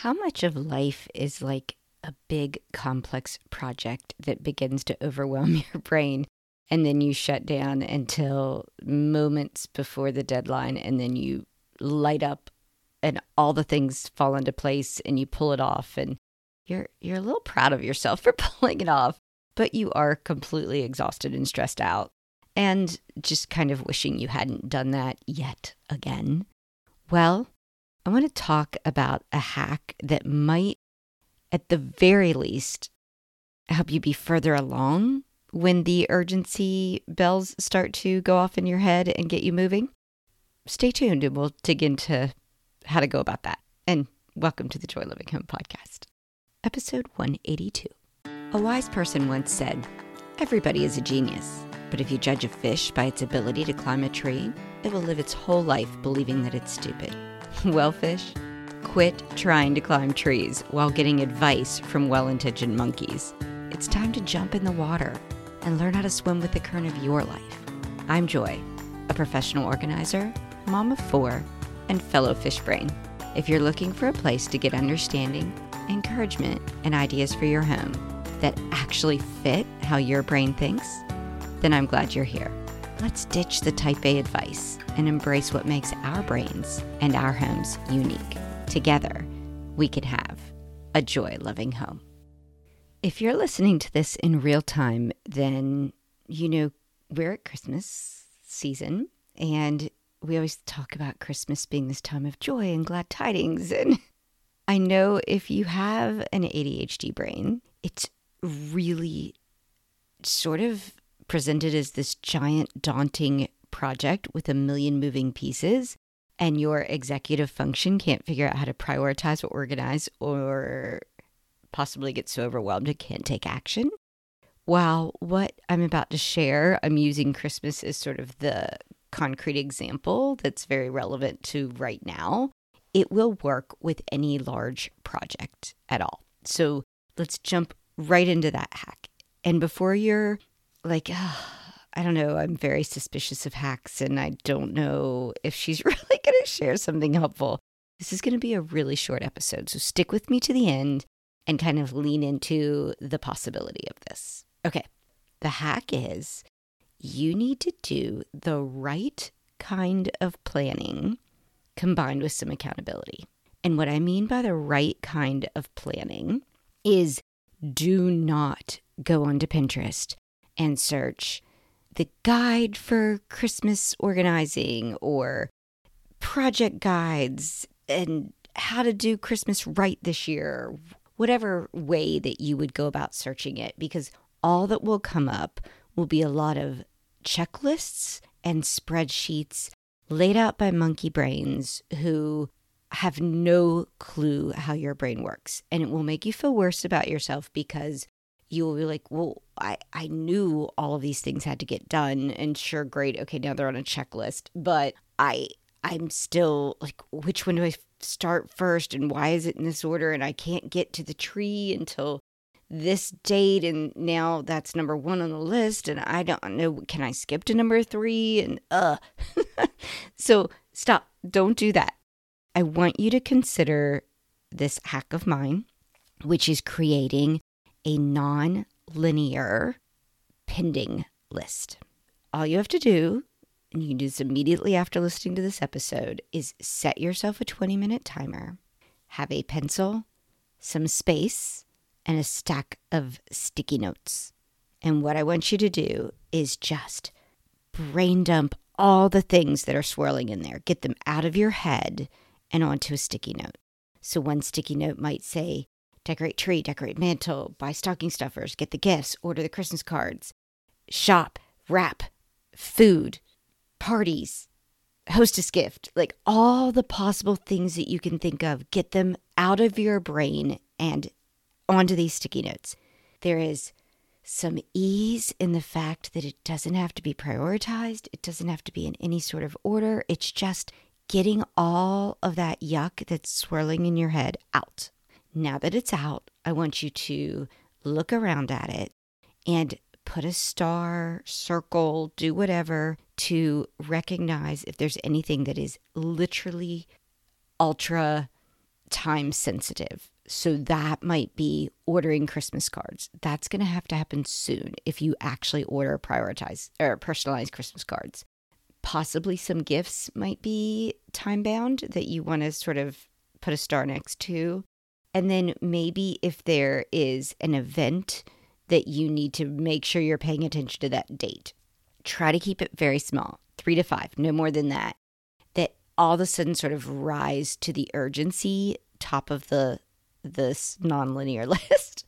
How much of life is like a big, complex project that begins to overwhelm your brain and then you shut down until moments before the deadline and then you light up and all the things fall into place and you pull it off and you're you're a little proud of yourself for pulling it off but you are completely exhausted and stressed out and just kind of wishing you hadn't done that yet again. Well i want to talk about a hack that might at the very least help you be further along when the urgency bells start to go off in your head and get you moving stay tuned and we'll dig into how to go about that. And welcome to the Joy Loving Home podcast, episode 182. A wise person once said, Everybody is a genius, but if you judge a fish by its ability to climb a tree, it will live its whole life believing that it's stupid. well, fish, quit trying to climb trees while getting advice from well intentioned monkeys. It's time to jump in the water and learn how to swim with the current of your life. I'm Joy, a professional organizer, mom of four, and fellow fish brain. If you're looking for a place to get understanding, encouragement, and ideas for your home that actually fit how your brain thinks, then I'm glad you're here. Let's ditch the type A advice and embrace what makes our brains and our homes unique. Together, we can have a joy loving home. If you're listening to this in real time, then you know we're at Christmas season and we always talk about Christmas being this time of joy and glad tidings. And I know if you have an ADHD brain, it's really sort of presented as this giant, daunting project with a million moving pieces. And your executive function can't figure out how to prioritize or organize or possibly get so overwhelmed it can't take action. While what I'm about to share, I'm using Christmas as sort of the concrete example that's very relevant to right now, it will work with any large project at all. So let's jump right into that hack. And before you're like, oh, I don't know, I'm very suspicious of hacks and I don't know if she's really going to share something helpful. This is going to be a really short episode. So stick with me to the end and kind of lean into the possibility of this. Okay. The hack is you need to do the right kind of planning combined with some accountability. And what I mean by the right kind of planning is do not go onto Pinterest and search the guide for Christmas organizing or project guides and how to do Christmas right this year, whatever way that you would go about searching it, because all that will come up will be a lot of checklists and spreadsheets laid out by monkey brains who have no clue how your brain works. And it will make you feel worse about yourself because you will be like, well, I, I knew all of these things had to get done. And sure, great. Okay, now they're on a checklist. But I I'm still like, which one do I start first? And why is it in this order? And I can't get to the tree until this date and now that's number one on the list and I don't know can I skip to number three and uh so stop don't do that I want you to consider this hack of mine which is creating a non-linear pending list all you have to do and you can do this immediately after listening to this episode is set yourself a 20 minute timer have a pencil some space and a stack of sticky notes. And what I want you to do is just brain dump all the things that are swirling in there, get them out of your head and onto a sticky note. So one sticky note might say, decorate tree, decorate mantel, buy stocking stuffers, get the gifts, order the Christmas cards, shop, wrap, food, parties, hostess gift, like all the possible things that you can think of, get them out of your brain and onto these sticky notes. There is some ease in the fact that it doesn't have to be prioritized, it doesn't have to be in any sort of order. It's just getting all of that yuck that's swirling in your head out. Now that it's out, I want you to look around at it and put a star, circle, do whatever to recognize if there's anything that is literally ultra time sensitive. So that might be ordering Christmas cards. That's going to have to happen soon if you actually order prioritize or personalized Christmas cards. Possibly some gifts might be time bound that you want to sort of put a star next to. And then maybe if there is an event that you need to make sure you're paying attention to that date, try to keep it very small, three to five, no more than that. That all of a sudden sort of rise to the urgency top of the this nonlinear list.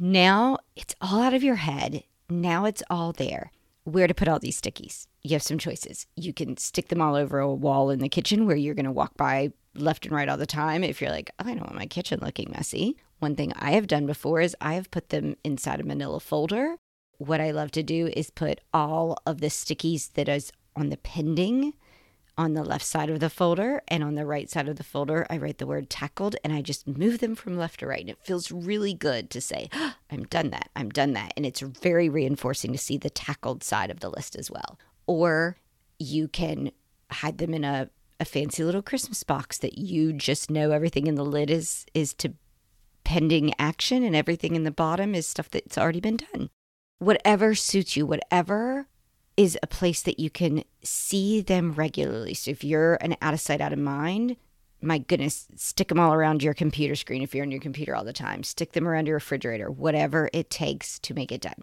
Now it's all out of your head. Now it's all there. Where to put all these stickies? You have some choices. You can stick them all over a wall in the kitchen where you're going to walk by left and right all the time if you're like, oh, I don't want my kitchen looking messy. One thing I have done before is I have put them inside a manila folder. What I love to do is put all of the stickies that is on the pending on the left side of the folder and on the right side of the folder I write the word tackled and I just move them from left to right and it feels really good to say oh, I'm done that I'm done that and it's very reinforcing to see the tackled side of the list as well or you can hide them in a, a fancy little Christmas box that you just know everything in the lid is is to pending action and everything in the bottom is stuff that's already been done whatever suits you whatever is a place that you can see them regularly. So if you're an out of sight, out of mind, my goodness, stick them all around your computer screen if you're on your computer all the time. Stick them around your refrigerator, whatever it takes to make it done.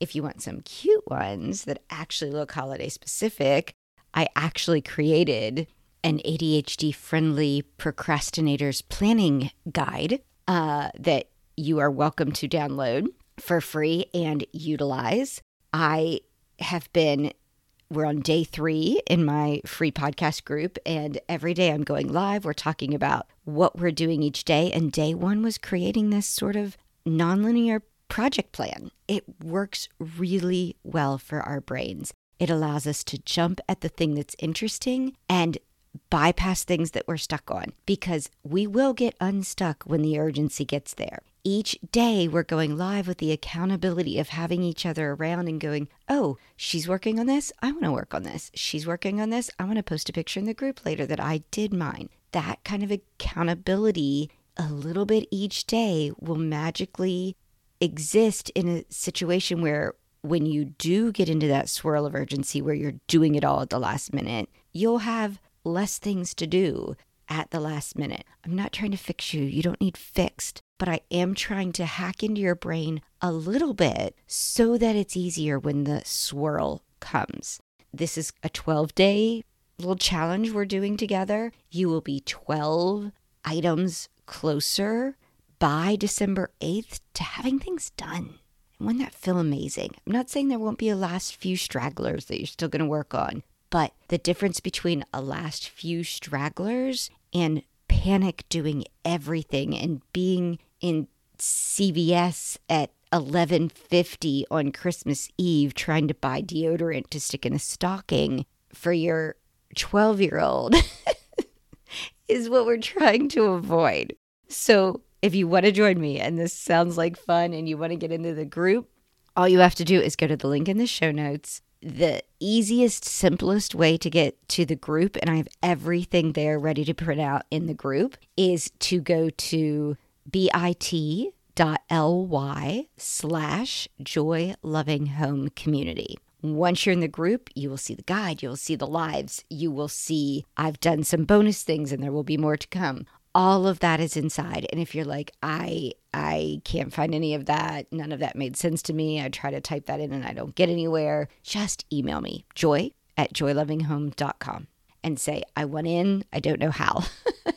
If you want some cute ones that actually look holiday specific, I actually created an ADHD friendly procrastinators planning guide uh, that you are welcome to download for free and utilize. I have been we're on day three in my free podcast group, and every day I'm going live. We're talking about what we're doing each day. And day one was creating this sort of nonlinear project plan. It works really well for our brains. It allows us to jump at the thing that's interesting and bypass things that we're stuck on because we will get unstuck when the urgency gets there each day we're going live with the accountability of having each other around and going, oh, she's working on this. I want to work on this. She's working on this. I want to post a picture in the group later that I did mine. That kind of accountability, a little bit each day, will magically exist in a situation where when you do get into that swirl of urgency where you're doing it all at the last minute, you'll have less things to do at the last minute. I'm not trying to fix you. You don't need fixed but I am trying to hack into your brain a little bit so that it's easier when the swirl comes. This is a 12 day little challenge we're doing together. You will be 12 items closer by December 8th to having things done. And wouldn't that feel amazing? I'm not saying there won't be a last few stragglers that you're still going to work on, but the difference between a last few stragglers and panic doing everything and being in CVS at 11:50 on Christmas Eve trying to buy deodorant to stick in a stocking for your 12-year-old is what we're trying to avoid. So, if you want to join me and this sounds like fun and you want to get into the group, all you have to do is go to the link in the show notes. The easiest, simplest way to get to the group, and I have everything there ready to print out in the group, is to go to bit.ly slash joy loving home community. Once you're in the group, you will see the guide, you'll see the lives, you will see I've done some bonus things and there will be more to come. All of that is inside. And if you're like, I I can't find any of that, none of that made sense to me. I try to type that in and I don't get anywhere, just email me, joy at joylovinghome.com and say, I went in, I don't know how.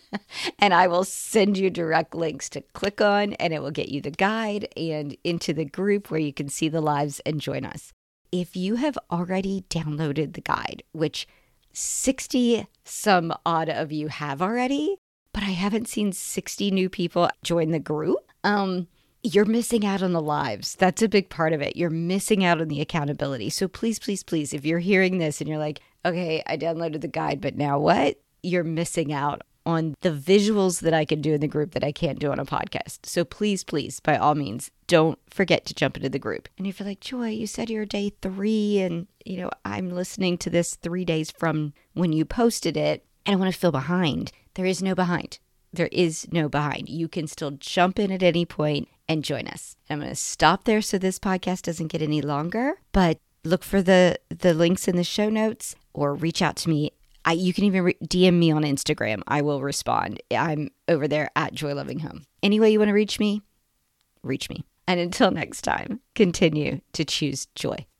and I will send you direct links to click on, and it will get you the guide and into the group where you can see the lives and join us. If you have already downloaded the guide, which 60 some odd of you have already, but I haven't seen 60 new people join the group. Um, you're missing out on the lives. That's a big part of it. You're missing out on the accountability. So please, please, please, if you're hearing this and you're like, okay, I downloaded the guide, but now what? You're missing out on the visuals that I can do in the group that I can't do on a podcast. So please, please, by all means, don't forget to jump into the group. And if you're like, Joy, you said you're day three, and you know, I'm listening to this three days from when you posted it, and I want to feel behind. There is no behind There is no behind. You can still jump in at any point and join us. I'm going to stop there so this podcast doesn't get any longer, but look for the the links in the show notes or reach out to me. I, you can even re- DM me on Instagram. I will respond. I'm over there at Joy Loving Home. Any way you want to reach me, reach me. And until next time, continue to choose joy.